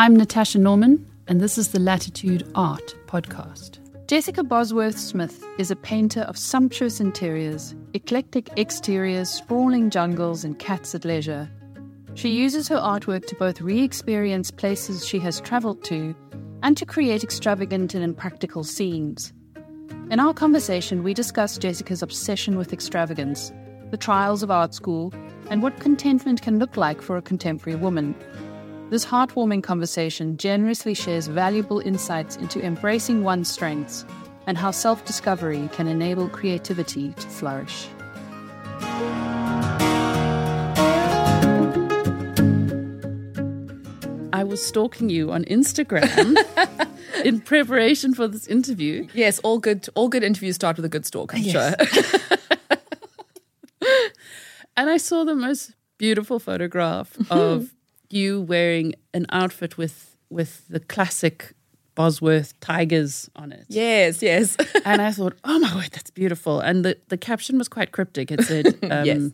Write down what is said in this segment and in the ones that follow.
I'm Natasha Norman, and this is the Latitude Art Podcast. Jessica Bosworth Smith is a painter of sumptuous interiors, eclectic exteriors, sprawling jungles, and cats at leisure. She uses her artwork to both re experience places she has travelled to and to create extravagant and impractical scenes. In our conversation, we discuss Jessica's obsession with extravagance, the trials of art school, and what contentment can look like for a contemporary woman. This heartwarming conversation generously shares valuable insights into embracing one's strengths and how self discovery can enable creativity to flourish. I was stalking you on Instagram in preparation for this interview. Yes, all good. All good interviews start with a good stalk. I'm Yes. sure. And I saw the most beautiful photograph of you wearing an outfit with with the classic Bosworth tigers on it. yes, yes, And I thought, oh my word, that's beautiful. And the, the caption was quite cryptic. It said, um, yes.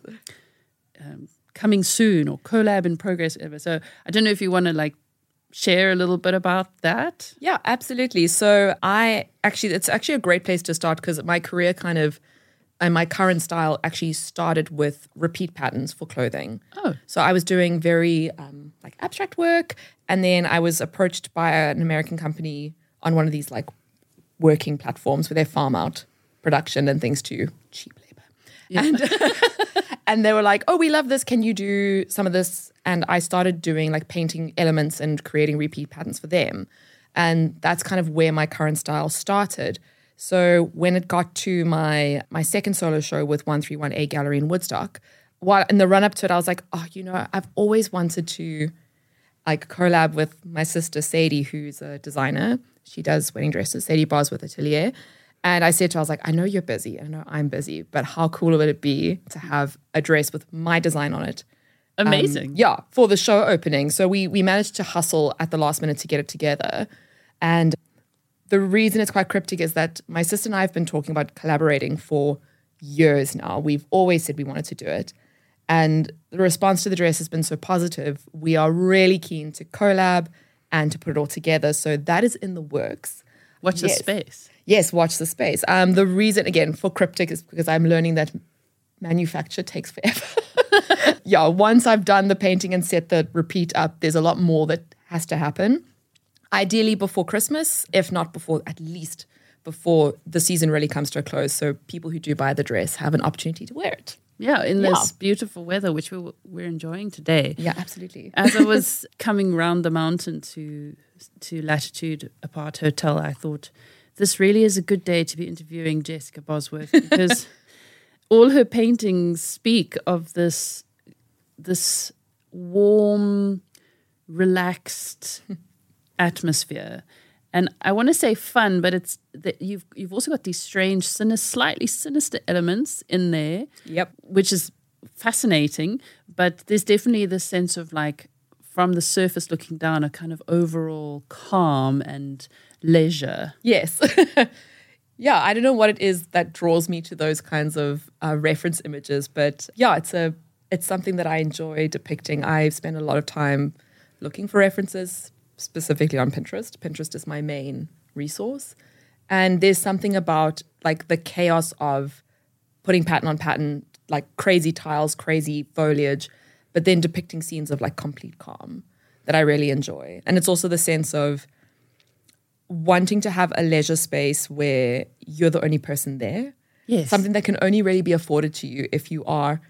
um, coming soon or collab in progress, whatever. So I don't know if you want to like share a little bit about that. Yeah, absolutely. So I actually, it's actually a great place to start because my career kind of, and my current style actually started with repeat patterns for clothing. Oh. So I was doing very um, like abstract work, and then I was approached by an American company on one of these like working platforms where they farm out production and things to cheap labor. And and they were like, "Oh, we love this. Can you do some of this?" And I started doing like painting elements and creating repeat patterns for them. And that's kind of where my current style started. So when it got to my my second solo show with 131A Gallery in Woodstock, while in the run up to it, I was like, "Oh, you know, I've always wanted to like collab with my sister Sadie, who's a designer. She does wedding dresses, Sadie Bosworth Atelier. And I said to her, I was like, I know you're busy. I know I'm busy, but how cool would it be to have a dress with my design on it? um, Amazing. yeah, for the show opening. So we we managed to hustle at the last minute to get it together. And the reason it's quite cryptic is that my sister and I have been talking about collaborating for years now. We've always said we wanted to do it. And the response to the dress has been so positive. We are really keen to collab and to put it all together. So that is in the works. Watch the space. Yes, watch the space. Um, the reason, again, for cryptic is because I'm learning that manufacture takes forever. yeah, once I've done the painting and set the repeat up, there's a lot more that has to happen. Ideally before Christmas, if not before, at least before the season really comes to a close. So people who do buy the dress have an opportunity to wear it. Yeah, in Yeah. this beautiful weather, which we, we're enjoying today. Yeah, absolutely. As I was coming round the mountain to to Latitude Aparthotel, I thought this really is a good day to be interviewing Jessica Bosworth because all her paintings speak of this this warm, relaxed atmosphere. And I want to say fun, but it's that you've you've also got these strange, sinister, slightly sinister elements in there Yep. which is fascinating. But there's definitely this sense of like, from the surface looking down, a kind of overall calm and leisure. Yes. yeah, I don't know what it is that draws me to those kinds of uh, reference images, but yeah, it's a it's something that I enjoy depicting. I've spent a lot of time looking for references, specifically on Pinterest. Pinterest is my main resource, and there's something about like the chaos of putting pattern on pattern, like crazy tiles, crazy foliage, but then depicting scenes of like complete calm that I really enjoy. And it's also the sense of wanting to have a leisure space where you're the only person there. Yes. Something that can only really be afforded to you if you are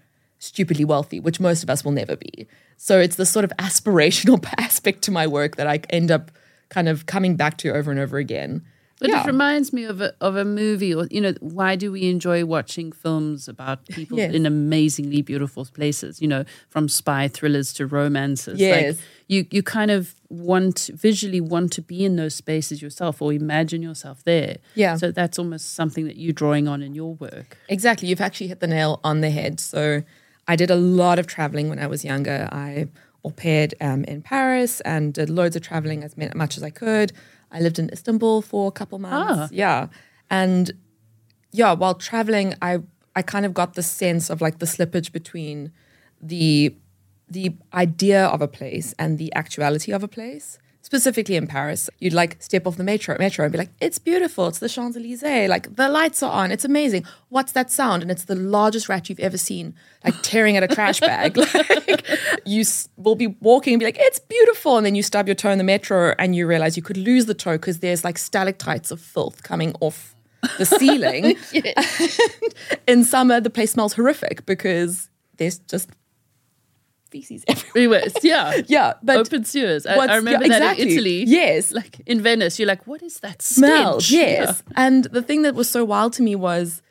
stupidly wealthy, which most of us will never be. So it's this sort of aspirational aspect to my work that I end up kind of coming back to over and over again. But Yeah. it reminds me of a of a movie, or you know, why do we enjoy watching films about people Yes. in amazingly beautiful places? You know, from spy thrillers to romances. Yes. Like you you kind of want visually want to be in those spaces yourself, or imagine yourself there. Yeah. So that's almost something that you're drawing on in your work. Exactly. You've actually hit the nail on the head. So I did a lot of traveling when I was younger. I au paired um, in Paris and did loads of traveling as much as I could. I lived in Istanbul for a couple months. Ah. Yeah. And yeah, while traveling, I I kind of got the sense of like the slippage between the the idea of a place and the actuality of a place. Specifically in Paris, you'd like step off the metro, metro and be like, it's beautiful. It's the Champs Elysees. Like the lights are on. It's amazing. What's that sound? And it's the largest rat you've ever seen, like tearing at a trash bag. like you s- will be walking and be like, it's beautiful. And then you stub your toe in the metro and you realize you could lose the toe because there's like stalactites of filth coming off the ceiling. in summer, the place smells horrific because there's just feces everywhere. Yeah. Yeah, but Open sewers. I, I remember yeah, that exactly. in Italy. Yes. Like in Venice, you're like, what is that smell. Yes. And the thing that was so wild to me was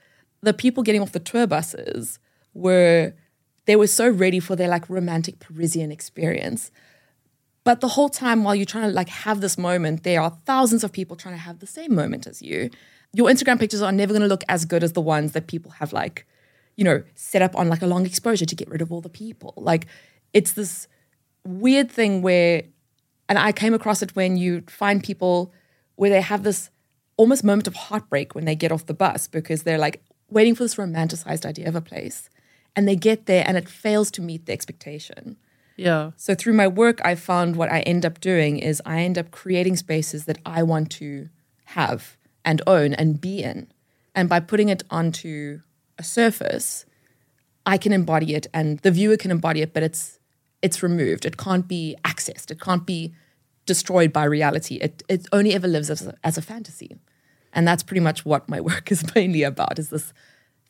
the people getting off the tour buses were they were so ready for their like romantic Parisian experience. But the whole time while you're trying to like have this moment, there are thousands of people trying to have the same moment as you. Your Instagram pictures are never going to look as good as the ones that people have like, you know, set up on like a long exposure to get rid of all the people. Like it's this weird thing where and I came across it when you find people where they have this almost moment of heartbreak when they get off the bus because they're like waiting for this romanticized idea of a place and they get there and it fails to meet the expectation. Yeah. So through my work, I found what I end up doing is I end up creating spaces that I want to have and own and be in. And by putting it onto a surface, I can embody it and the viewer can embody it, but it's it's removed. It can't be accessed. It can't be destroyed by reality. It it only ever lives as a, as a fantasy. And that's pretty much what my work is mainly about is this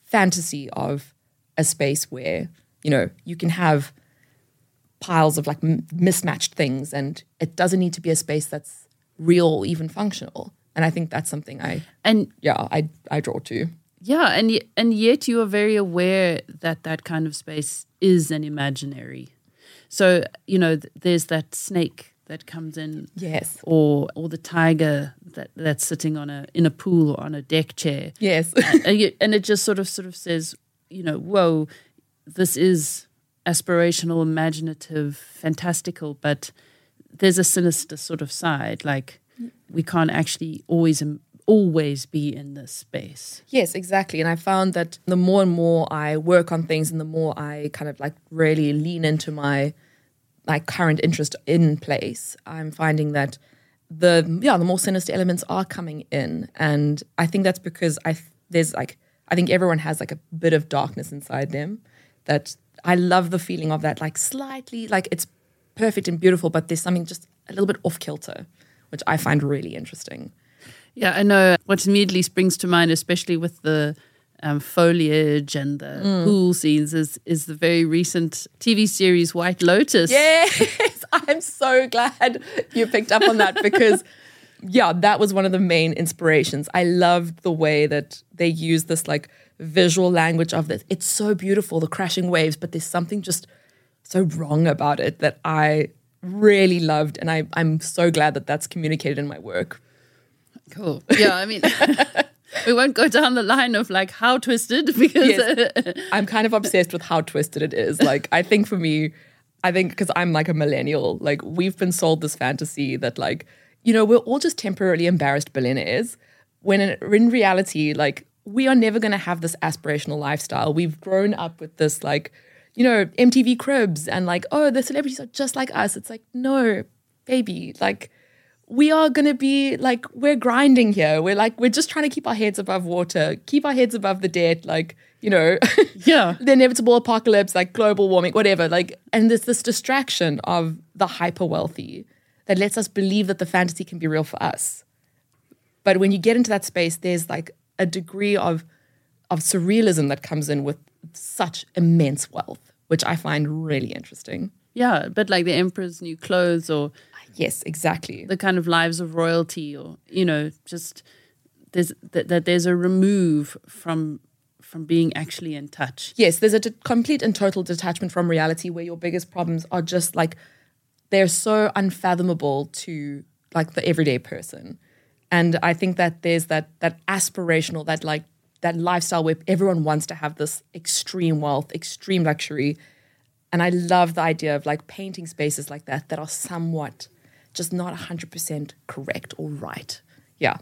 fantasy of a space where, you know, you can have piles of like m- mismatched things and it doesn't need to be a space that's real or even functional. And I think that's something I And yeah, I I draw to. yeah, and y- and yet you are very aware that that kind of space is an imaginary. So you know, th- there's that snake that comes in, Yes. or or the tiger that that's sitting on a in a pool or on a deck chair. Yes. and, you, and it just sort of sort of says, you know, whoa, this is aspirational, imaginative, fantastical, but there's a sinister sort of side. Like we can't actually always always be in this space. Yes, exactly. And I found that the more and more I work on things and the more I kind of like really lean into my like current interest in place, I'm finding that the yeah, the more sinister elements are coming in. And I think that's because I there's like I think everyone has like a bit of darkness inside them that I love the feeling of that like slightly like it's perfect and beautiful, but there's something just a little bit off kilter, which I find really interesting. Yeah, I know what immediately springs to mind, especially with the um, foliage and the pool scenes, is is the very recent TV series White Lotus. Yes, I'm so glad you picked up on that because, yeah, that was one of the main inspirations. I loved the way that they use this like visual language of this. It's so beautiful, the crashing waves, but there's something just so wrong about it that I really loved, and I, I'm so glad that that's communicated in my work. Cool. Yeah, I mean, we won't go down the line of like how twisted because Yes. I'm kind of obsessed with how twisted it is. Like, I think for me, I think because I'm like a millennial, like, we've been sold this fantasy that, like, you know, we're all just temporarily embarrassed billionaires. When in, in reality, like, we are never going to have this aspirational lifestyle. We've grown up with this, like, you know, MTV cribs and like, oh, the celebrities are just like us. It's like, no, baby, like, we are going to be like we're grinding here. We're like we're just trying to keep our heads above water keep our heads above the debt like you know. Yeah. the inevitable apocalypse like global warming whatever like and there's this distraction of the hyper wealthy that lets us believe that the fantasy can be real for us. But when you get into that space there's like a degree of of surrealism that comes in with such immense wealth which i find really interesting. Yeah, but like the emperor's new clothes or yes exactly the kind of lives of royalty or you know just there's that, that there's a remove from from being actually in touch. Yes, there's a de- complete and total detachment from reality where your biggest problems are just like they're so unfathomable to like the everyday person. And I think that there's that that aspirational that like that lifestyle where everyone wants to have this extreme wealth, extreme luxury. And I love the idea of like painting spaces like that that are somewhat just not 100% correct or right. Yeah.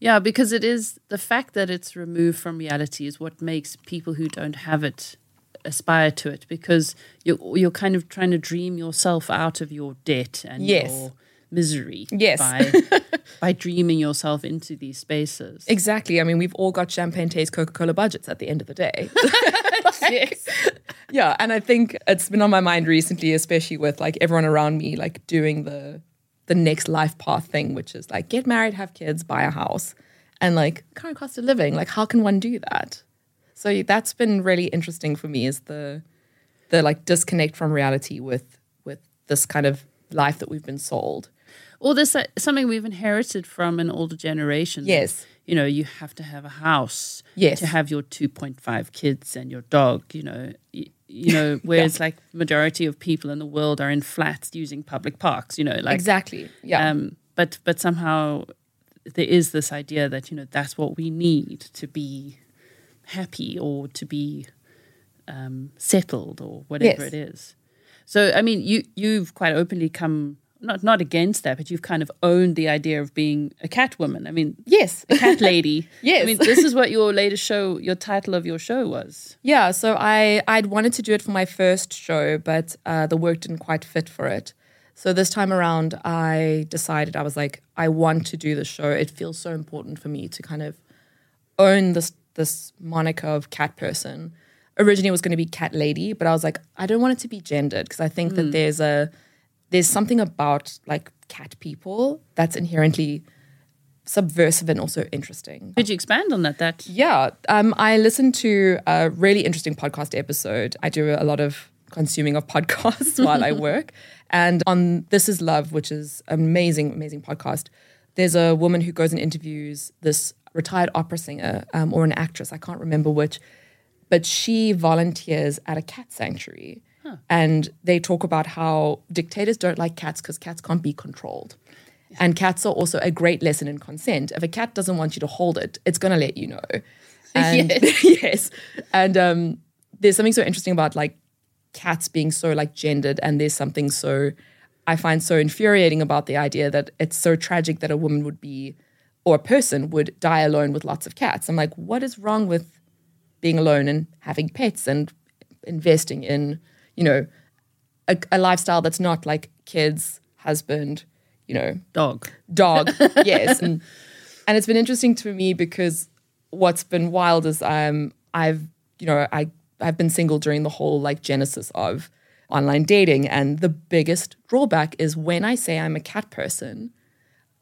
Yeah, because it is the fact that it's removed from reality is what makes people who don't have it aspire to it because you're you're kind of trying to dream yourself out of your debt and Yes. your misery Yes. by by dreaming yourself into these spaces. Exactly. I mean, we've all got champagne taste Coca Cola budgets at the end of the day. yes. yeah. And I think it's been on my mind recently, especially with like everyone around me, like doing the the next life path thing, which is like get married, have kids, buy a house, and like current cost of living. Like, how can one do that? So that's been really interesting for me is the the like disconnect from reality with with this kind of life that we've been sold. Or this uh, something we've inherited from an older generation. Yes. You know, you have to have a house. Yes. To have your 2.5 kids and your dog, you know. You, know, whereas like majority of people in the world are in flats using public parks, you know, like exactly. Yeah. um but but somehow there is this idea that, you know, that's what we need to be happy or to be um, settled or whatever Yes. it is. So I mean, you you've quite openly come not not against that, but you've kind of owned the idea of being a cat woman. I mean, yes. a cat lady. Yes. I mean, this is what your latest show, your title of your show was. Yeah, so I I'd wanted to do it for my first show, but uh, the work didn't quite fit for it. So this time around, I decided I was like, I want to do the show. It feels so important for me to kind of own this this moniker of cat person. Originally, it was going to be cat lady, but I was like, I don't want it to be gendered because I think that there's a there's something about like cat people that's inherently subversive and also interesting. Could you expand on that? That Yeah, um, I listened to a really interesting podcast episode. I do a lot of consuming of podcasts while I work, and on This Is Love, which is an amazing, amazing podcast. There's a woman who goes and interviews this retired opera singer um, or an actress. I can't remember which, but she volunteers at a cat sanctuary. And they talk about how dictators don't like cats because cats can't be controlled. And cats are also a great lesson in consent. If a cat doesn't want you to hold it, it's going to let you know. And, yes. And um, there's something so interesting about like cats being so like gendered, and there's something so I find so infuriating about the idea that it's so tragic that a woman would be or a person would die alone with lots of cats. I'm like, what is wrong with being alone and having pets and investing in, you know, a, a lifestyle that's not like kids, husband, you know, dog. dog. yes, and and it's been interesting to me because what's been wild is um I've you know I I've been single during the whole like genesis of online dating, and the biggest drawback is when I say I'm a cat person,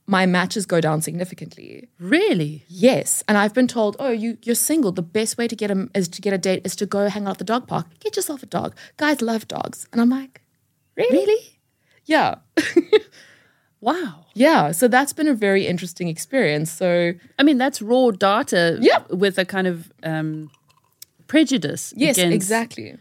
my matches go down significantly. Really? Yes, and I've been told, oh, you you're single. The best way to get a is to get a date is to go hang out at the dog park. Get yourself a dog. Guys love dogs, and I'm like, really? Really? Yeah. Wow. Yeah, so that's been a very interesting experience. So I mean, that's raw data Yep. with a kind of um, prejudice. yes, against- exactly.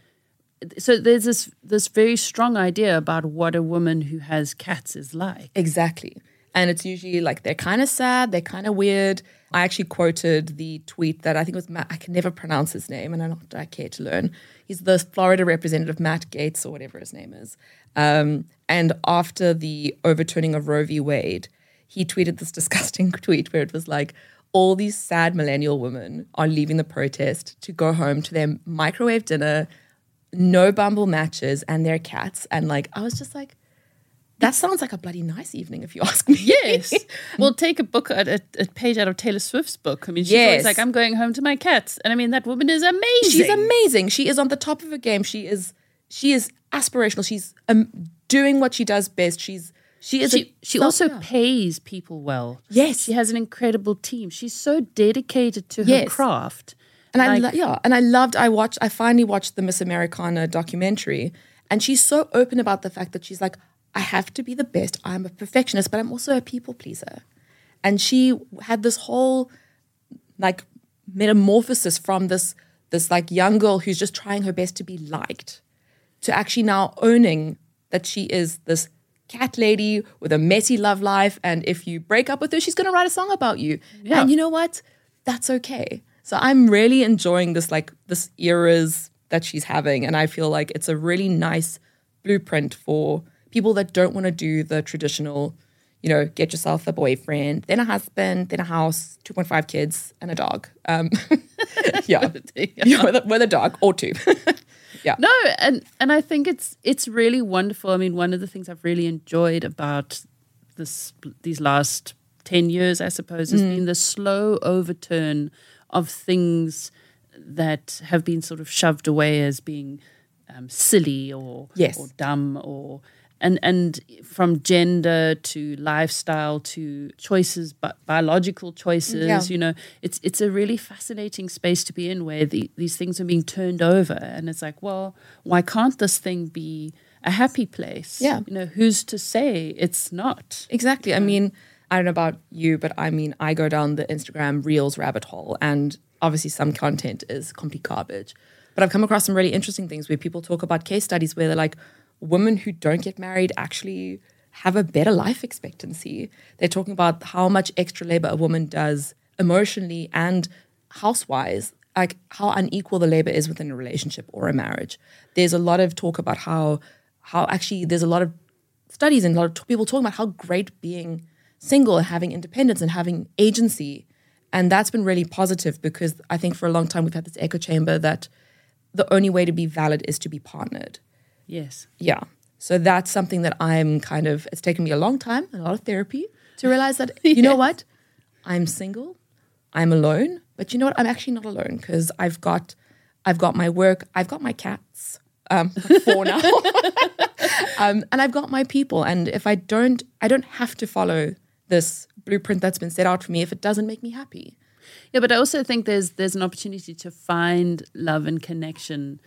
So there's this this very strong idea about what a woman who has cats is like. Exactly. And it's usually like they're kind of sad, they're kind of weird. I actually quoted the tweet that I think was Matt, I can never pronounce his name and I don't I care to learn. He's the Florida representative, Matt Gaetz, or whatever his name is. Um, and after the overturning of Roe v. Wade, he tweeted this disgusting tweet where it was like, all these sad millennial women are leaving the protest to go home to their microwave dinner, no bumble matches, and their cats. And like, I was just like, that sounds like a bloody nice evening, if you ask me. Yes. well, take a book, a, a, page out of Taylor Swift's book. I mean, she's always Yes. like, I'm going home to my cats. And I mean, that woman is amazing. She's amazing. She is on the top of her game. She is she is aspirational. She's um, doing what she does best. She's she is She, a, she also yeah. pays people well. Yes. She has an incredible team. She's so dedicated to her craft. And I Like- lo- yeah, and I loved. I watched. I finally watched the Miss Americana documentary, and she's so open about the fact that she's like, I have to be the best. I'm a perfectionist, but I'm also a people pleaser. And she had this whole like metamorphosis from this this like young girl who's just trying her best to be liked to actually now owning that she is this cat lady with a messy love life and if you break up with her she's going to write a song about you Yeah. and you know what that's okay so i'm really enjoying this like this eras that she's having and i feel like it's a really nice blueprint for people that don't want to do the traditional you know get yourself a boyfriend then a husband then a house 2.5 kids and a dog. Um yeah, yeah. With, a, with a dog or two. Yeah. No, and and I think it's it's really wonderful. I mean, one of the things I've really enjoyed about this these last ten years, I suppose, has been the slow overturn of things that have been sort of shoved away as being um, silly or Yes. or dumb or and and from gender to lifestyle to choices but biological choices Yeah. you know it's it's a really fascinating space to be in where the, these things are being turned over and it's like well why can't this thing be a happy place Yeah. you know who's to say it's not Exactly. I mean, I don't know about you, but I mean, I go down the Instagram Reels rabbit hole, and obviously some content is complete garbage. But I've come across some really interesting things where people talk about case studies where they're like, women who don't get married actually have a better life expectancy. They're talking about how much extra labor a woman does emotionally and housewise, like how unequal the labor is within a relationship or a marriage. There's a lot of talk about how how actually there's a lot of studies and a lot of people talking about how great being single and having independence and having agency. And that's been really positive because I think for a long time we've had this echo chamber that the only way to be valid is to be partnered. Yes Yeah. So that's something that I'm kind of, it's taken me a long time a lot of therapy to realize that, you know what? I'm single, I'm alone, but you know what? I'm actually not alone because I've got, I've got my work, I've got my cats, um, four now, um, and I've got my people. And if I don't, I don't have to follow this blueprint that's been set out for me if it doesn't make me happy. Yeah, but I also think there's there's an opportunity to find love and connection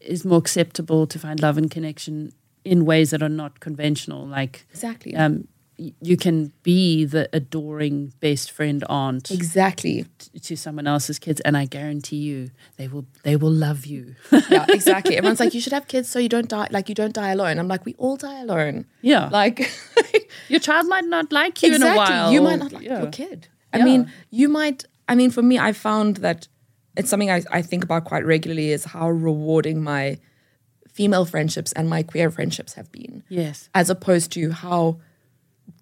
is more acceptable to find love and connection in ways that are not conventional. Like Exactly. um, you can be the adoring best friend aunt exactly. t- to someone else's kids, and I guarantee you they will they will love you. Yeah, exactly. Everyone's like, you should have kids so you don't die. Like you don't die alone. I'm like, we all die alone. Yeah. Like Your child might not like you in a while. You might not like yeah. your kid. I Yeah. mean, you might. I mean, for me, I found that it's something I, I think about quite regularly is how rewarding my female friendships and my queer friendships have been, Yes. as opposed to how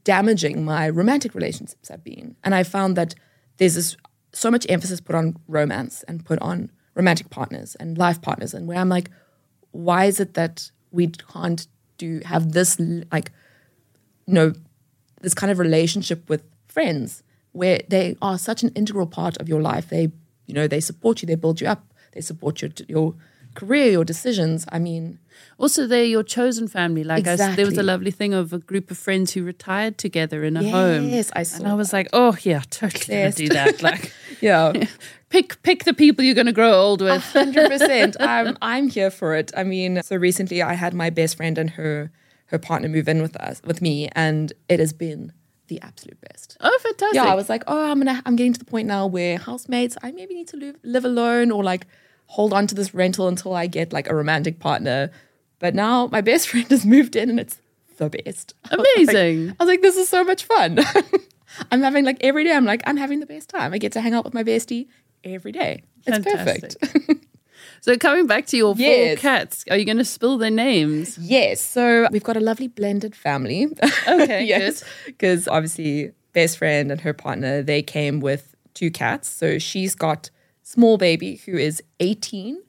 damaging my romantic relationships have been. And I found that there's this so much emphasis put on romance and put on romantic partners and life partners, and where I'm like, why is it that we can't do have this like you know, this kind of relationship with friends where they are such an integral part of your life. They, you know, they support you, they build you up, they support your your career, your decisions. I mean, Also, they're your chosen family. Like I s there was a lovely thing of a group of friends who retired together in a home. Yes, I saw. And I was like, oh yeah, totally gonna do that. Like, yeah, pick pick the people you're gonna grow old with. hundred percent. I'm I'm here for it. I mean, so recently I had my best friend and her her partner move in with us with me, and it has been the absolute best. Oh, fantastic! yeah, I was like, oh, I'm gonna, I'm getting to the point now where housemates, I maybe need to live, live alone or like hold on to this rental until I get like a romantic partner. But now my best friend has moved in and it's the best. I was like- Amazing. I was like, this is so much fun. I'm having like every day. I'm like, I'm having the best time. I get to hang out with my bestie every day. It's perfect. So coming back to your four cats, are you going to spill their names? Yes. So we've got a lovely blended family. Okay, yes. Because obviously, best friend and her partner, they came with two cats. So she's got small baby who is 18,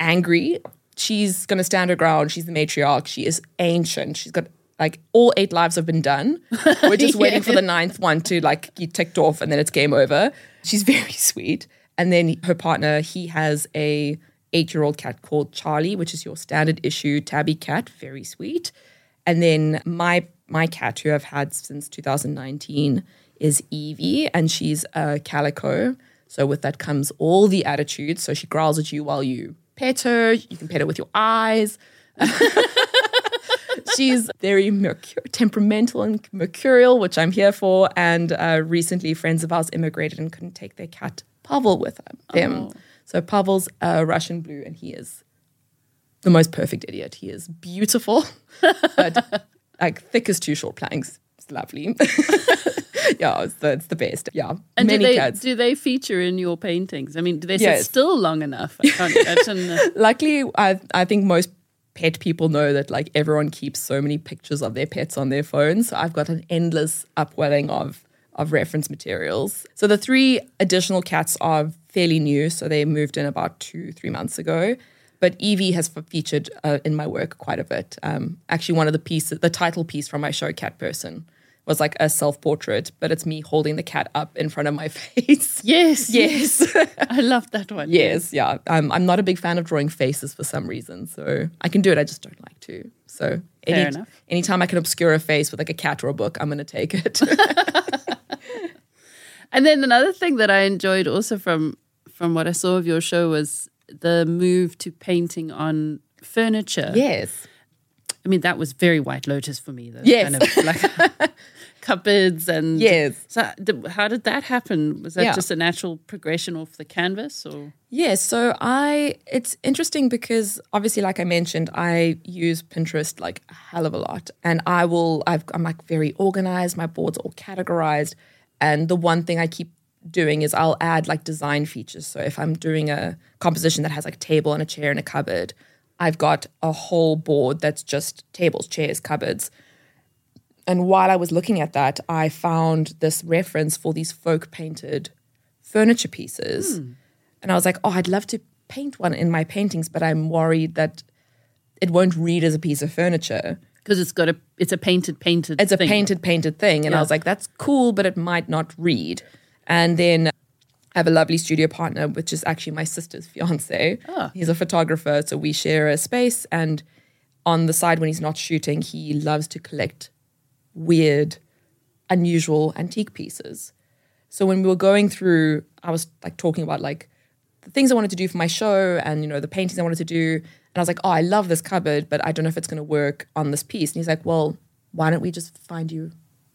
angry. She's going to stand her ground. She's the matriarch. She is ancient. She's got like all eight lives have been done. We're just waiting for the ninth one to like get ticked off and then it's game over. She's very sweet. And then her partner, he has a eight-year-old cat called Charlie, which is your standard issue tabby cat, very sweet. And then my my cat, who I've had since 2019, is Evie, and she's a calico. So with that comes all the attitudes. So she growls at you while you pet her. You can pet her with your eyes. She's very mercur- temperamental and mercurial, which I'm here for. And uh, recently, friends of ours immigrated and couldn't take their cat Pavel with them. So Pavel's a Russian blue, and he is the most perfect idiot. He is beautiful, but like thick as two short planks. It's lovely. yeah, it's the, it's the best. Yeah, And many do they cats. do they feature in your paintings? I mean, do they Yes. sit still long enough? I uh, Luckily, I I think most pet people know that like everyone keeps so many pictures of their pets on their phones. So I've got an endless upwelling of of reference materials. So the three additional cats are fairly new, so they moved in about two three months ago. But Evie has featured uh, in my work quite a bit. Um, actually, one of the pieces, the title piece from my show, Cat Person, was like a self portrait, but it's me holding the cat up in front of my face. Yes, Yes. I love that one. yes, yeah. I'm, I'm not a big fan of drawing faces for some reason. So I can do it, I just don't like to. So Fair enough. anytime I can obscure a face with like a cat or a book, I'm going to take it. And then another thing that I enjoyed also from from what I saw of your show was the move to painting on furniture. yes. I mean that was very White Lotus for me. though. Yes. kind of like cupboards and Yes. So how did that happen? Was that Yeah. just a natural progression off the canvas, or Yeah, so I it's interesting because obviously like I mentioned I use Pinterest like a hell of a lot and I will I've I'm like very organized, my boards are all categorized and the one thing I keep doing is I'll add like design features. So if I'm doing a composition that has like a table and a chair and a cupboard, I've got a whole board that's just tables, chairs, cupboards. And while I was looking at that, I found this reference for these folk painted furniture pieces. Hmm. And I was like, oh, I'd love to paint one in my paintings, but I'm worried that it won't read as a piece of furniture. because it's got a it's a painted painted It's a thing. painted, painted thing. And I was like, that's cool, but it might not read. And then I have a lovely studio partner, which is actually my sister's fiance. Ah. He's a photographer. So we share a space. And on the side, when he's not shooting, he loves to collect weird, unusual antique pieces. So when we were going through, I was like talking about like the things I wanted to do for my show and you know the paintings I wanted to do. And I was like, oh, I love this cupboard, but I don't know if it's going to work on this piece. And he's like, well, why don't we just find you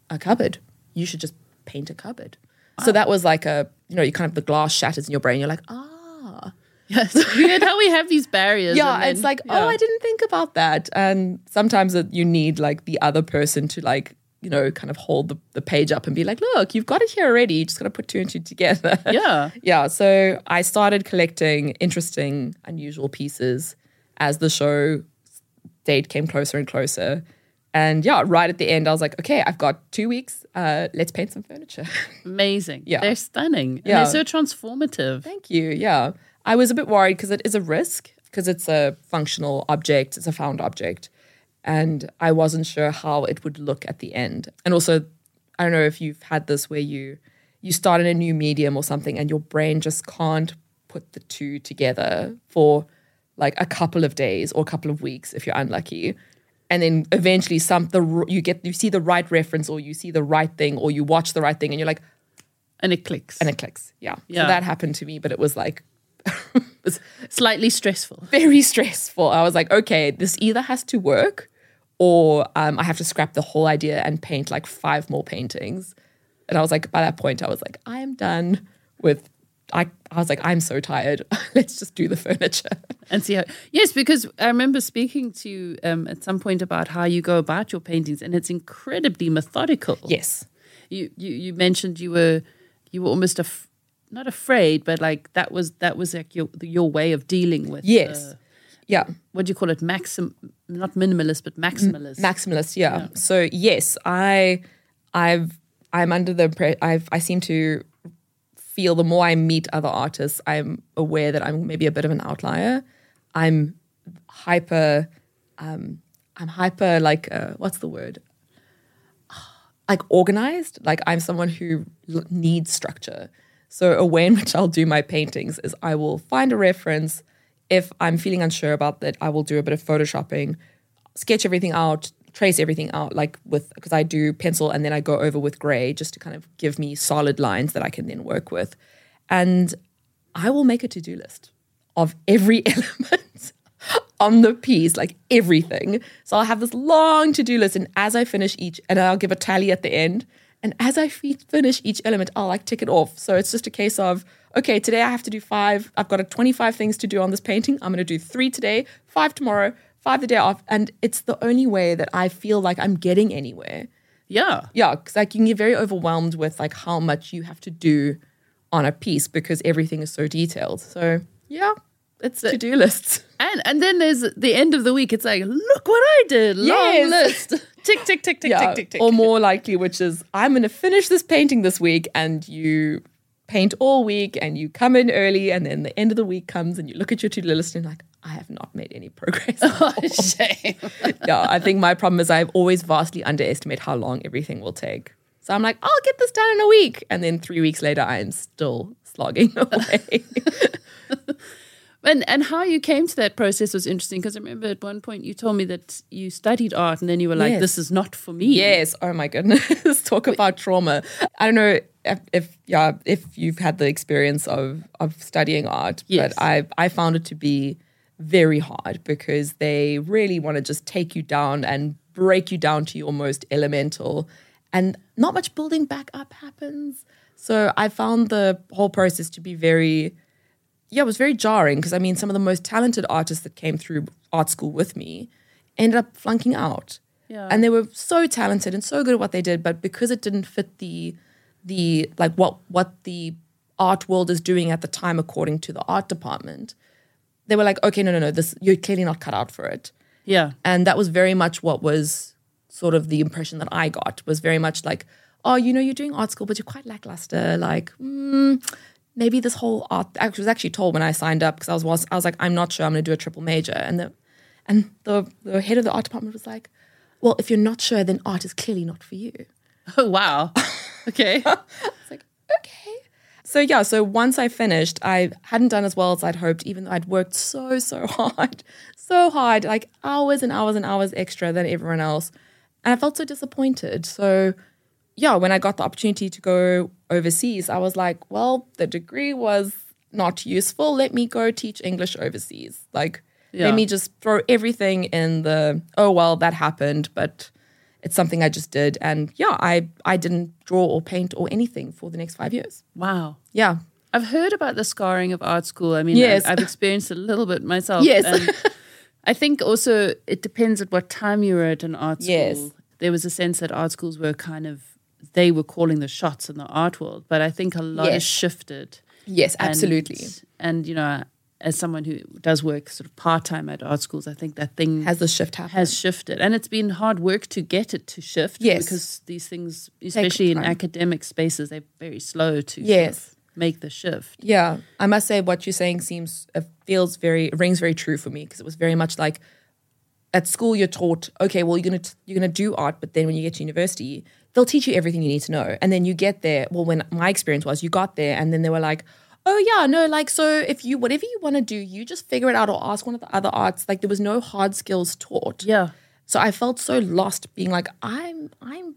a cupboard? You should just paint a cupboard. So that was like a, you know, you kind of the glass shatters in your brain. You're like, ah, Yes, weird how we have these barriers. yeah. and then- it's like, yeah. oh, I didn't think about that. And sometimes it, you need like the other person to like, you know, kind of hold the, the page up and be like, look, you've got it here already. You just got to put two and two together. yeah. yeah, so I started collecting interesting, unusual pieces as the show date came closer and closer. And yeah, right at the end, I was like, okay, I've got two weeks. Uh, let's paint some furniture. Amazing. Yeah. They're stunning. And Yeah. they're so transformative. Thank you. Yeah. I was a bit worried because it is a risk because it's a functional object, it's a found object. And I wasn't sure how it would look at the end. And also, I don't know if you've had this where you you start in a new medium or something and your brain just can't put the two together for like a couple of days or a couple of weeks if you're unlucky. And then eventually some the you get you see the right reference or you see the right thing or you watch the right thing and you're like And it clicks. and it clicks. Yeah. Yeah. So that happened to me, but it was like it was Slightly stressful. very stressful. I was like, okay, this either has to work or um, I have to scrap the whole idea and paint like five more paintings. And I was like, by that point, I was like, I am done with. I, I was like, I'm so tired. Let's just do the furniture. And see how. Yes, because I remember speaking to you um, at some point about how you go about your paintings, and it's incredibly methodical. Yes. You you, you mentioned you were you were almost af- not afraid, but like that was that was like your your way of dealing with. Yes. uh, Yeah. what do you call it? Maxim, not minimalist, but maximalist. Maximalist, yeah. So yes, I, I've, I'm under the, impre- I've, I seem to feel the more I meet other artists, I'm aware that I'm maybe a bit of an outlier. I'm hyper, um, I'm hyper like, uh, what's the word? Like organized. Like I'm someone who l- needs structure. So a way in which I'll do my paintings is I will find a reference. If I'm feeling unsure about that, I will do a bit of photoshopping, sketch everything out, trace everything out, like with because I do pencil and then I go over with gray just to kind of give me solid lines that I can then work with. And I will make a to-do list of every element on the piece, like everything. So I'll have this long to-do list, and as I finish each, and I'll give a tally at the end. And as I finish each element, I'll like tick it off. So it's just a case of, okay, today I have to do five. I've got a 25 things to do on this painting. I'm going to do three today, five tomorrow, five the day off. And it's the only way that I feel like I'm getting anywhere. yeah. Yeah, because like you can get very overwhelmed with like how much you have to do on a piece because everything is so detailed. So yeah, it's to do lists. And and then there's the end of the week. It's like, look what I did. Long Yes. list. tick tick tick tick yeah, tick tick tick. or more likely, which is I'm going to finish this painting this week, and you paint all week, and you come in early, and then the end of the week comes, and you look at your to do list, and you're like, I have not made any progress. Oh, shame. yeah, I think my problem is I've always vastly underestimate how long everything will take. So I'm like, I'll get this done in a week. And then three weeks later, I'm still slogging away. And and how you came to that process was interesting because I remember at one point you told me that you studied art and then you were like, Yes. "This is not for me." yes. Oh my goodness. Talk about trauma. I don't know if, if yeah, if you've had the experience of of studying art, Yes. but I I found it to be very hard because they really want to just take you down and break you down to your most elemental and not much building back up happens. So I found the whole process to be very yeah, it was very jarring because I mean, some of the most talented artists that came through art school with me ended up flunking out. Yeah. And they were so talented and so good at what they did, but because it didn't fit the the like what what the art world is doing at the time according to the art department, they were like, okay, no, no, no, this you're clearly not cut out for it. Yeah. And that was very much what was sort of the impression that I got was very much like, oh, you know, you're doing art school, but you're quite lackluster. Like, mm, maybe this whole art. I was actually told when I signed up because I was, was I was like, I'm not sure I'm going to do a triple major, and the and the the head of the art department was like, well, if you're not sure, then art is clearly not for you. Oh wow. Okay. Okay. So yeah, so once I finished, I hadn't done as well as I'd hoped, even though I'd worked so, so hard, so hard, like hours and hours and hours extra than everyone else. And I felt so disappointed. So yeah, when I got the opportunity to go overseas, I was like, well, the degree was not useful. Let me go teach English overseas. Like, Yeah. let me just throw everything in the, oh, well, that happened, but it's something I just did. And yeah, I, I didn't draw or paint or anything for the next five years. wow. Yeah. I've heard about the scarring of art school. I mean, Yes. I've, I've experienced it a little bit myself. Yes. And I think also it depends at what time you were at an art school. Yes. There was a sense that art schools were kind of, they were calling the shots in the art world. But I think a lot has shifted. Yes, And- absolutely. And, you know, as someone who does work sort of part time at art schools, I think that thing Has the shift happened? has shifted and it's been hard work to get it to shift Yes. because these things especially in academic spaces they're very slow to sort Yes. of make the shift Yeah, I must say what you're saying seems uh, feels very rings very true for me because it was very much like at school you're taught okay well you're gonna t- you're gonna do art but then when you get to university they'll teach you everything you need to know and then you get there well when my experience was you got there and then they were like oh yeah no like so if you whatever you want to do you just figure it out or ask one of the other arts like there was no hard skills taught yeah so I felt so lost being like, I'm I'm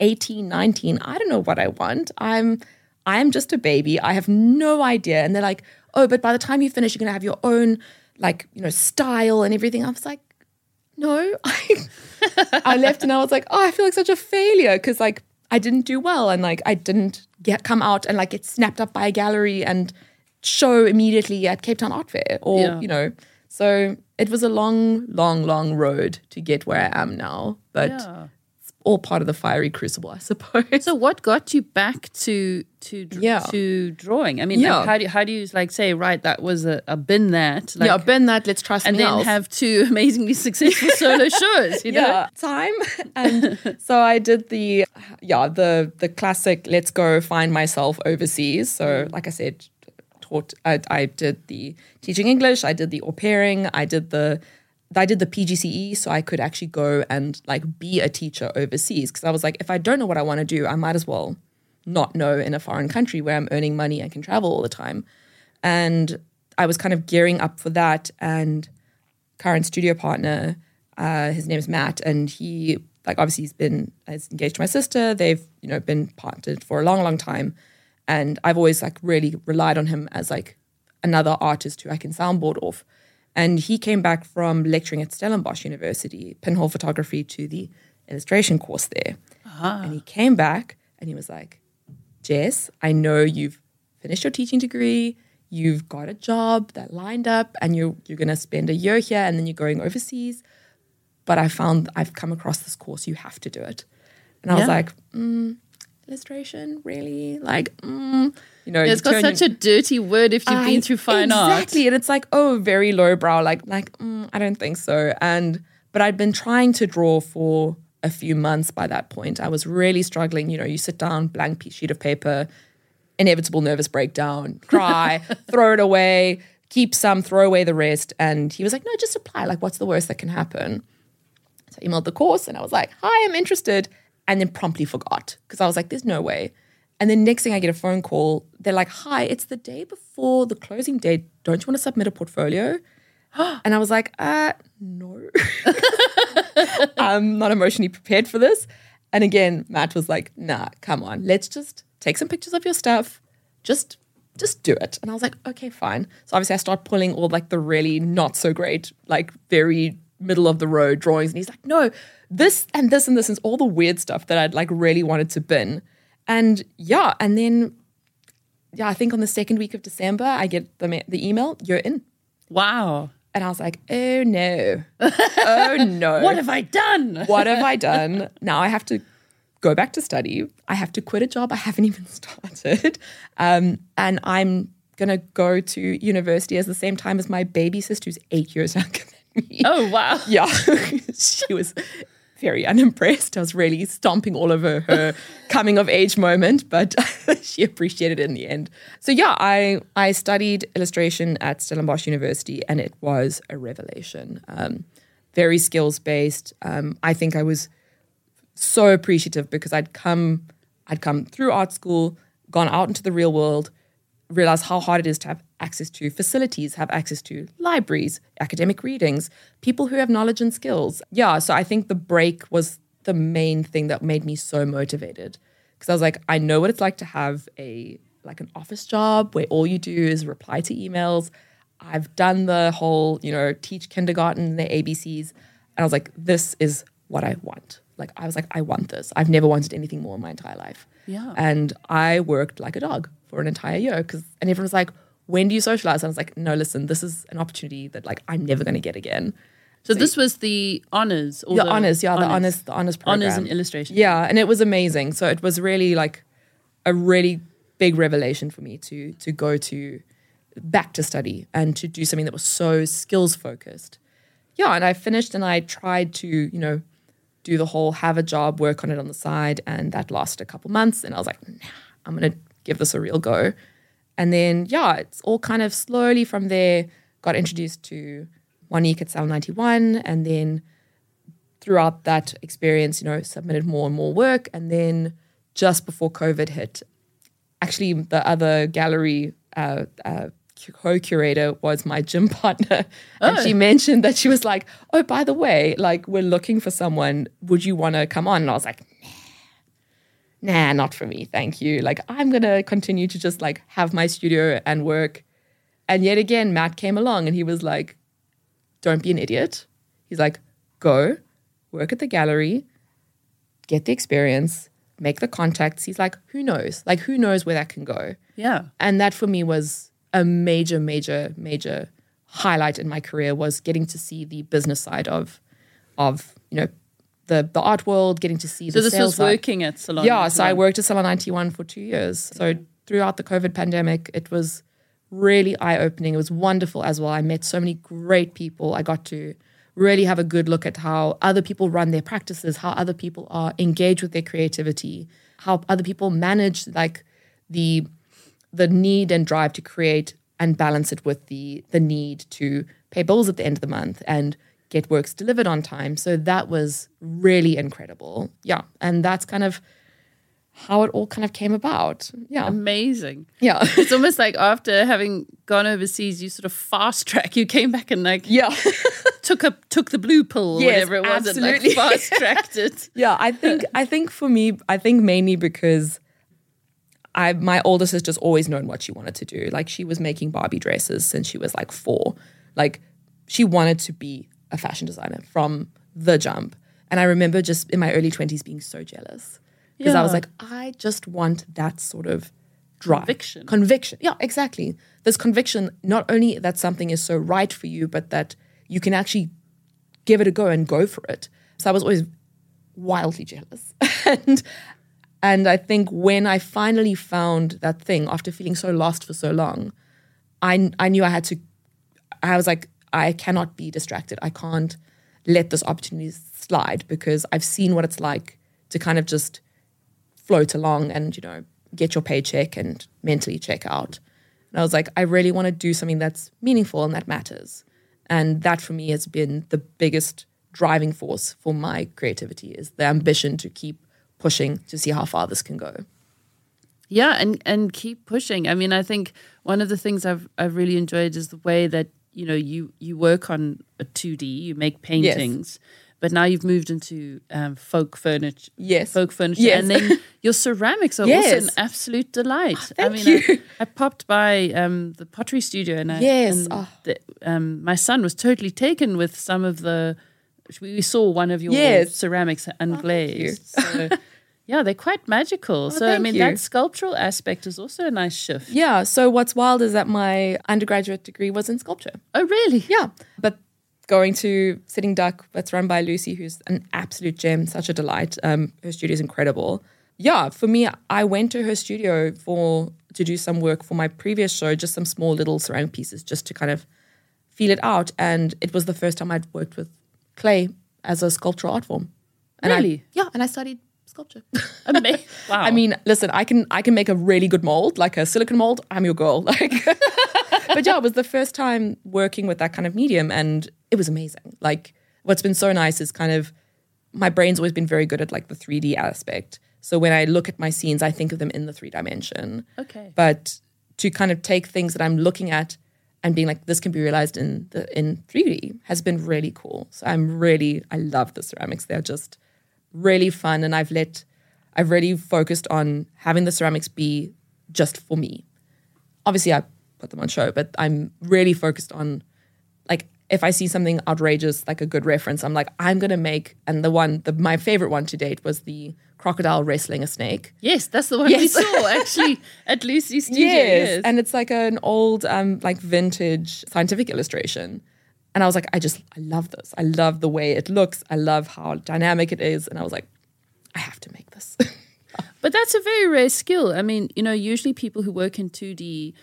18, 19. I don't know what I want. I'm I'm just a baby. I have no idea. And they're like, oh, but by the time you finish, you're gonna have your own like, you know, style and everything. I was like, no. I, I left and I was like, oh, I feel like such a failure because like I didn't do well and like I didn't get come out and like get snapped up by a gallery and show immediately at Cape Town Art Fair or Yeah. you know. So it was a long, long, long road to get where I am now, but yeah all part of the fiery crucible, I suppose. so what got you back to to Yeah. to drawing i mean Yeah. like, how do you, how do you like say right that was a, a bin that like, yeah, been that. Let's try something and then else. have two amazingly successful solo shows you know time. And so I did the yeah the the classic. Let's go find myself overseas. So hmm. like I said, taught. I, I did the teaching English. I did the au pairing. I did the I did the PGCE, so I could actually go and like be a teacher overseas. Because I was like, if I don't know what I want to do, I might as well not know in a foreign country where I'm earning money and can travel all the time. And I was kind of gearing up for that. And current studio partner, uh, his name is Matt, and he like obviously he's been is engaged to my sister. They've you know been partnered for a long, long time, and I've always like really relied on him as like another artist who I can soundboard off. And he came back from lecturing at Stellenbosch University, pinhole photography to the illustration course there. And he came back and he was like, Jess, I know you've finished your teaching degree, you've got a job that lined up, and you're you're gonna spend a year here and then you're going overseas. But I found I've come across this course, you have to do it. And I was like, mm, illustration, really? Like, mm. you know, it's you got such a dirty word if you've I- been through fine art exactly and it's like oh very lowbrow like like mm, i don't think so and but i'd been trying to draw for a few months by that point i was really struggling you know you sit down blank piece sheet of paper inevitable nervous breakdown cry throw it away keep some, throw away the rest. And he was like, no, just apply. Like, what's the worst that can happen? So I emailed the course and I was like, hi, I'm interested. And then promptly forgot because I was like, there's no way. And then next thing I get a phone call. They're like, hi, it's the day before the closing date. Don't you want to submit a portfolio? and I was like, uh, no. I'm not emotionally prepared for this. And again, Matt was like, nah, come on, let's just take some pictures of your stuff. Just just do it. And I was like, okay, fine. So obviously I start pulling all like the really not so great, like very middle of the road drawings. And he's like, no, this and this and this is all the weird stuff that I'd like really wanted to bin. And yeah, and then yeah, I think on the second week of December, I get the ma- the email, you're in. Wow. And I was like, oh no. oh no. What have I done? what have I done? Now I have to go back to study. I have to quit a job I haven't even started. Um, and I'm going to go to university at the same time as my baby sister, who's eight years younger than me. Oh, wow. Yeah. she was very unimpressed. I was really stomping all over her coming of age moment, but she appreciated it in the end. So yeah, I I studied illustration at Stellenbosch University, and it was a revelation. Um, very skills based. Um, I think I was so appreciative because I'd come I'd come through art school, gone out into the real world, realized how hard it is to have access to facilities, have access to libraries, academic readings, people who have knowledge and skills. Yeah, so I think the break was the main thing that made me so motivated because I was like, I know what it's like to have a like an office job where all you do is reply to emails. I've done the whole, you know, teach kindergarten, the ABCs. And I was like, this is what I want. Like, I was like, I want this. I've never wanted anything more in my entire life. Yeah. And I worked like a dog for an entire year because, and everyone was like, when do you socialize? And I was like, no, listen, this is an opportunity that like I'm never going to get again. So this was the honors, or The honors, yeah, the honors, the honors program. honors in illustration. Yeah, and it was amazing. So it was really like a really big revelation for me to to go to back to study and to do something that was so skills focused. Yeah, and I finished and I tried to, you know, do the whole have a job, work on it on the side, and that lasted a couple months. And I was like, nah, I'm gonna give this a real go. And then yeah, it's all kind of slowly from there got introduced to Monique at Salon 91 and then throughout that experience, you know, submitted more and more work. And then just before COVID hit, actually, the other gallery uh, uh, co-curator was my gym partner, and she mentioned that she was like, "Oh, by the way, like we're looking for someone. Would you want to come on?" And I was like, "Nah, nah, not for me, thank you. Like I'm gonna continue to just like have my studio and work." And yet again, Matt came along and he was like, "Don't be an idiot." He's like, "Go." work at the gallery, get the experience, make the contacts. He's like, who knows? Like, who knows where that can go? Yeah. And that for me was a major, major, major highlight in my career was getting to see the business side of, of you know, the the art world, getting to see So the this was working at Salon. Yeah, so I worked at Salon 91 for two years. So throughout the COVID pandemic, it was really eye opening. It was wonderful as well. I met so many great people. I got to really have a good look at how other people run their practices, how other people are engaged with their creativity, how other people manage like the the need and drive to create and balance it with the the need to pay bills at the end of the month and get works delivered on time. So that was really incredible. Yeah. And that's kind of how it all kind of came about. Yeah. Amazing. Yeah. It's almost like after having gone overseas, you sort of fast track. You came back and like yeah. took up took the blue pill or Yes, whatever it was and like absolutely. fast tracked it. yeah, I think I think for me, I think mainly because I my older sister's always known what she wanted to do. Like she was making Barbie dresses since she was like four. Like she wanted to be a fashion designer from the jump. And I remember just in my early twenties being so jealous because I was like, I just want that sort of drive, Conviction. conviction. Yeah, exactly. This conviction not only that something is so right for you, but that you can actually give it a go and go for it. So I was always wildly jealous. and and I think when I finally found that thing after feeling so lost for so long, I I knew I had to I was like I cannot be distracted. I can't let this opportunity slide because I've seen what it's like to kind of just float along and you know get your paycheck and mentally check out. And I was like, I really want to do something that's meaningful and that matters. And that for me has been the biggest driving force for my creativity is the ambition to keep pushing to see how far this can go. Yeah, and and keep pushing. I mean, I think one of the things I've I've really enjoyed is the way that you know you you work on a two D, you make paintings, but now you've moved into um, folk furniture. Yes. folk furniture, Yes. and then your ceramics are also an absolute delight. I thank mean, you. I, I popped by um, the pottery studio, and I Yes, and oh. the, um, my son was totally taken with some of the. We saw one of your Yes. Oh, ceramics unglazed. so, yeah, they're quite magical. so I mean, you. that sculptural aspect is also a nice shift. Yeah. So what's wild is that my undergraduate degree was in sculpture. Oh, really? Yeah. But going to Sitting Duck, that's run by Lucy, who's an absolute gem, such a delight. Um, her studio is incredible. Yeah, for me, I went to her studio for to do some work for my previous show, just some small little ceramic pieces, just to kind of feel it out. And it was the first time I'd worked with clay as a sculptural art form. And I- Really? yeah, and I studied sculpture. Ama- wow. I mean, listen, I can I can make a really good mold, like a silicone mold. I'm your girl. Like, but yeah, it was the first time working with that kind of medium, and it was amazing. Like, what's been so nice is kind of my brain's always been very good at like the 3D aspect. So when I look at my scenes, I think of them in the three dimension. Okay. But to kind of take things that I'm looking at and being like, this can be realized in the in 3D has been really cool. So I'm really I love the ceramics. They're just really fun and I've let I've really focused on having the ceramics be just for me. Obviously I put them on show, but I'm really focused on like if I see something outrageous, like a good reference, I'm like, I'm gonna make and the one the my favorite one to date was the crocodile wrestling a snake. yes, that's the one we saw actually at Lucy's studio. Yes. And it's like an old, um, like vintage scientific illustration. And I was like, I just, I love this. I love the way it looks. I love how dynamic it is. And I was like, I have to make this. But that's a very rare skill. I mean, you know, usually people who work in 2D,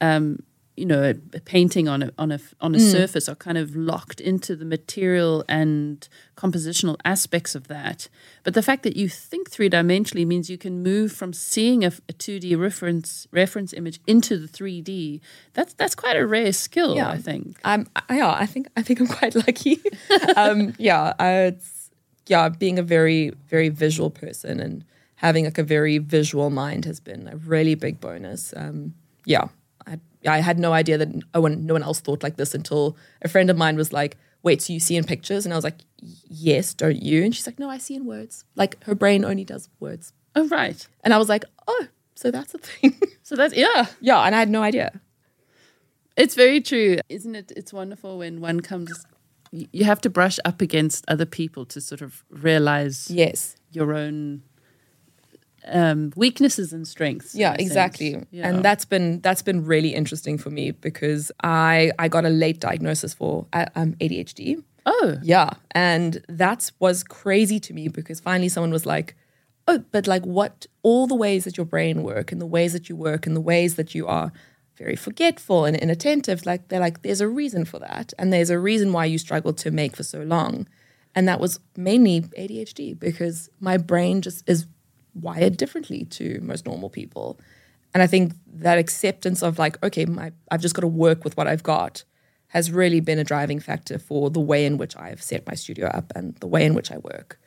um, you know, a, a painting on a on a on Mm. a surface are kind of locked into the material and compositional aspects of that. But the fact that you think three dimensionally means you can move from seeing a, a 2D reference reference image into the 3D. That's that's quite a rare skill, Yeah. I think. I'm, I, yeah, I think, I think I'm quite lucky. um, yeah, uh, it's, yeah, being a very, very visual person and having like a very visual mind has been a really big bonus. Um, yeah, I, had no idea that no one, no one else thought like this until a friend of mine was like, wait, so you see in pictures? And I was like, yes, don't you? And she's like, no, I see in words. Like her brain only does words. Oh right. And I was like, oh, so that's a thing. So that's yeah. yeah, and I had no idea. It's very true, isn't it? It's wonderful when one comes. You have to brush up against other people to sort of realize Yes. your own um, weaknesses and strengths. Yeah, exactly. Yeah. And that's been that's been really interesting for me because I I got a late diagnosis for uh, um, ADHD. oh, Yeah, and that was crazy to me because finally someone was like, "Oh, but like what? All the ways that your brain work and the ways that you work and the ways that you are very forgetful and inattentive. Like they're like, there's a reason for that, and there's a reason why you struggled to make for so long, and that was mainly ADHD because my brain just is wired differently to most normal people, and I think that acceptance of like, okay, my I've just got to work with what I've got has really been a driving factor for the way in which I've set my studio up and the way in which I work.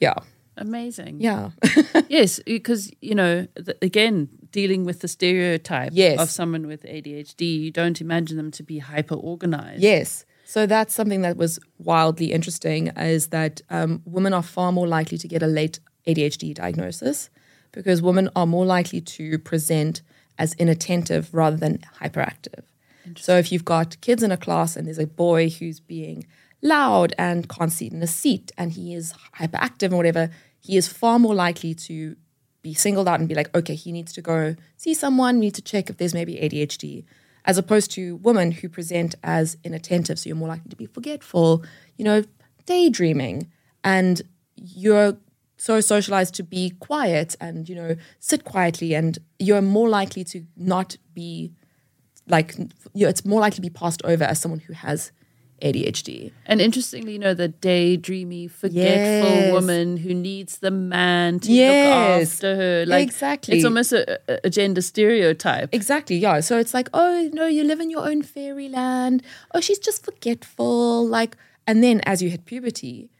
Yeah. amazing. Yeah. yes, because you know, again, dealing with the stereotype Yes. of someone with ADHD, you don't imagine them to be hyper organized. yes. So that's something that was wildly interesting is that um, women are far more likely to get a late ADHD diagnosis because women are more likely to present as inattentive rather than hyperactive. So if you've got kids in a class and there's a boy who's being loud and can't sit in a seat and he is hyperactive and whatever, he is far more likely to be singled out and be like, okay, he needs to go see someone, need to check if there's maybe ADHD, as opposed to women who present as inattentive. So you're more likely to be forgetful, you know, daydreaming, and you're so socialized to be quiet and, you know, sit quietly, and you're more likely to not be like, you know, it's more likely to be passed over as someone who has ADHD. And interestingly, you know, the daydreamy, forgetful Yes. woman who needs the man to Yes. look after her. Like Exactly. It's almost a, a- gender stereotype. Exactly, yeah. So it's like, oh no, you live in your own fairyland. Oh, she's just forgetful. Like, and then as you hit puberty,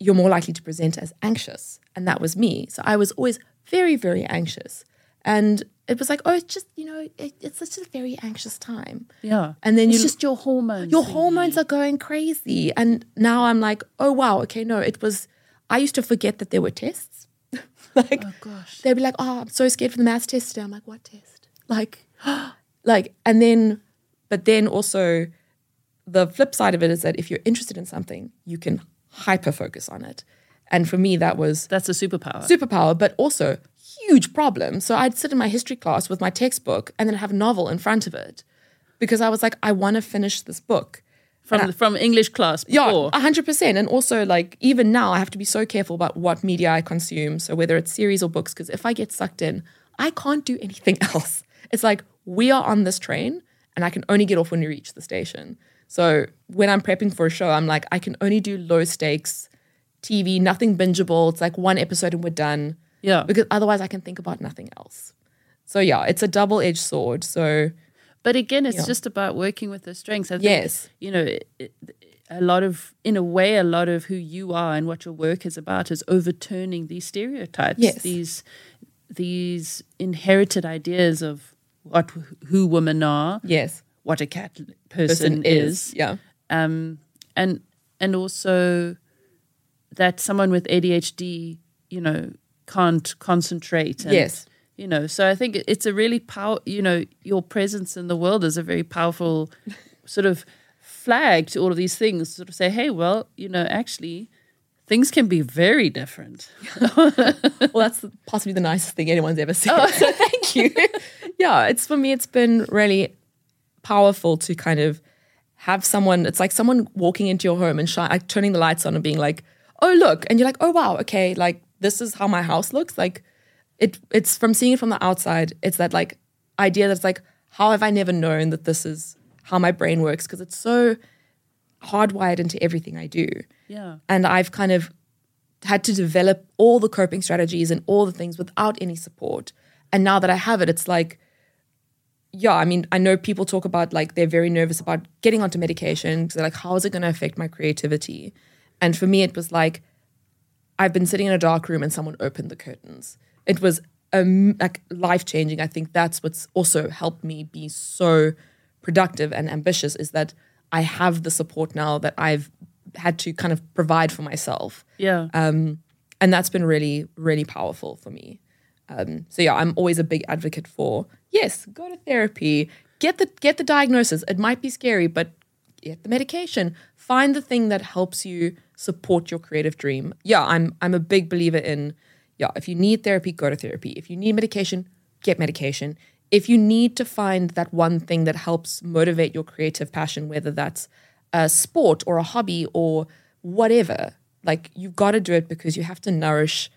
you're more likely to present as anxious. And that was me. So I was always very, very anxious. And it was like, oh, it's just, you know, it, it's just a very anxious time. Yeah. And then it's you just your hormones. your thingy. hormones are going crazy. And now I'm like, oh wow, okay, no, it was I used to forget that there were tests. like Oh gosh. they'd be like, oh, I'm so scared for the maths test today. I'm like, what test? Like, like, and then, but then also the flip side of it is that if you're interested in something, you can hyper focus on it. And for me, that was That's a superpower. superpower, but also huge problem. So I'd sit in my history class with my textbook and then have a novel in front of it because I was like, I want to finish this book. from from English class Yeah, before. a hundred percent. And also, like even now, I have to be so careful about what media I consume. So whether it's series or books, because if I get sucked in, I can't do anything else. It's like we are on this train, and I can only get off when we reach the station. So when I'm prepping for a show, I'm like, I can only do low stakes TV, nothing bingeable. It's like one episode and we're done. Yeah. because otherwise I can think about nothing else. So yeah, it's a double edged sword. So But again, it's Yeah. just about working with the strengths. I think, Yes. You know, it, it, a lot of, in a way, a lot of who you are and what your work is about is overturning these stereotypes. Yes. These these inherited ideas of what who women are, yes, what a cat person, is, yeah, um, and and also that someone with ADHD, you know, can't concentrate. And, Yes. You know, so I think it's a really power. You know, your presence in the world is a very powerful sort of flag to all of these things. Sort of say, hey, well, you know, actually, things can be very different. well, that's possibly the nicest thing anyone's ever said. so thank you. yeah, it's for me. It's been really powerful to kind of have someone. It's like someone walking into your home and shi like turning the lights on and being like, "Oh, look," and you're like, "Oh, wow, okay, like this is how my house looks." Like it. It's from seeing it from the outside. It's that like idea that's like, how have I never known that this is how my brain works? Because it's so hardwired into everything I do. Yeah. And I've kind of had to develop all the coping strategies and all the things without any support. And now that I have it, it's like, yeah, I mean, I know people talk about like they're very nervous about getting onto medication because they're like, how is it going to affect my creativity? And for me, it was like, I've been sitting in a dark room and someone opened the curtains. It was um, like life changing. I think that's what's also helped me be so productive and ambitious is that I have the support now that I've had to kind of provide for myself. Yeah. Um, and that's been really, really powerful for me. Um, so yeah, I'm always a big advocate for yes, go to therapy, get the get the diagnosis. It might be scary, but get the medication. Find the thing that helps you support your creative dream. Yeah, I'm I'm a big believer in yeah, if you need therapy, go to therapy. If you need medication, get medication. If you need to find that one thing that helps motivate your creative passion, whether that's a sport or a hobby or whatever, like you've got to do it because you have to nourish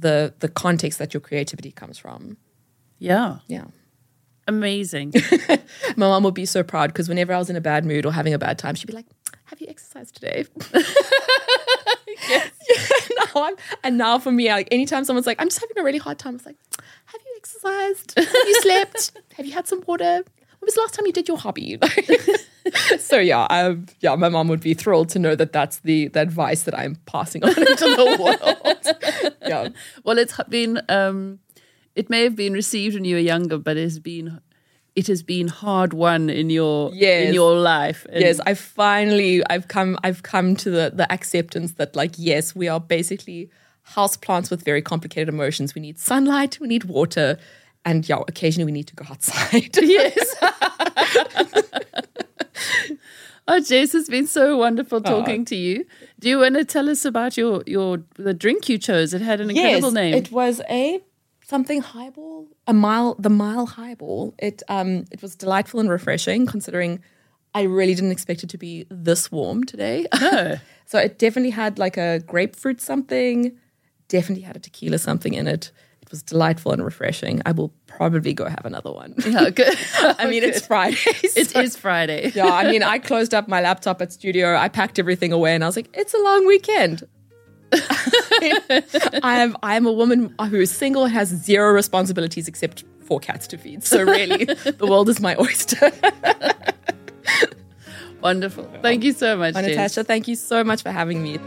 the the context that your creativity comes from. yeah. Yeah. Amazing. My mom would be so proud because whenever I was in a bad mood or having a bad time, she'd be like, "Have you exercised today?" Yeah, now I'm- and now for me, like anytime someone's like, "I'm just having a really hard time," it's like, "Have you exercised? Have you slept? Have you had some water? When was the last time you did your hobby?" so yeah, um, yeah, my mom would be thrilled to know that that's the, the advice that I'm passing on into the world. Yeah, well, it's been, um, it may have been received when you were younger, but it has been, it has been hard won in your, in your life. And yes i finally i've come i've come to the the acceptance that like yes we are basically house plants with very complicated emotions we need sunlight we need water and yeah occasionally we need to go outside Yes. oh, Jess, it's been so wonderful talking to you. Do you want to tell us about your your the drink you chose? It had an incredible name. it was a something highball a mile the mile highball it um it was delightful and refreshing considering i really didn't expect it to be this warm today No. so it definitely had like a grapefruit something definitely had a tequila something in it It was delightful and refreshing. I will probably go have another one. Yeah, good. I mean, it's Friday. It so- is Friday. Yeah, I mean, I closed up my laptop at studio. I packed everything away, and I was like, "It's a long weekend." I am I am a woman who is single, has zero responsibilities except for cats to feed. So really, the world is my oyster. Wonderful. Thank you so much, Natasha, thank you so much for having me.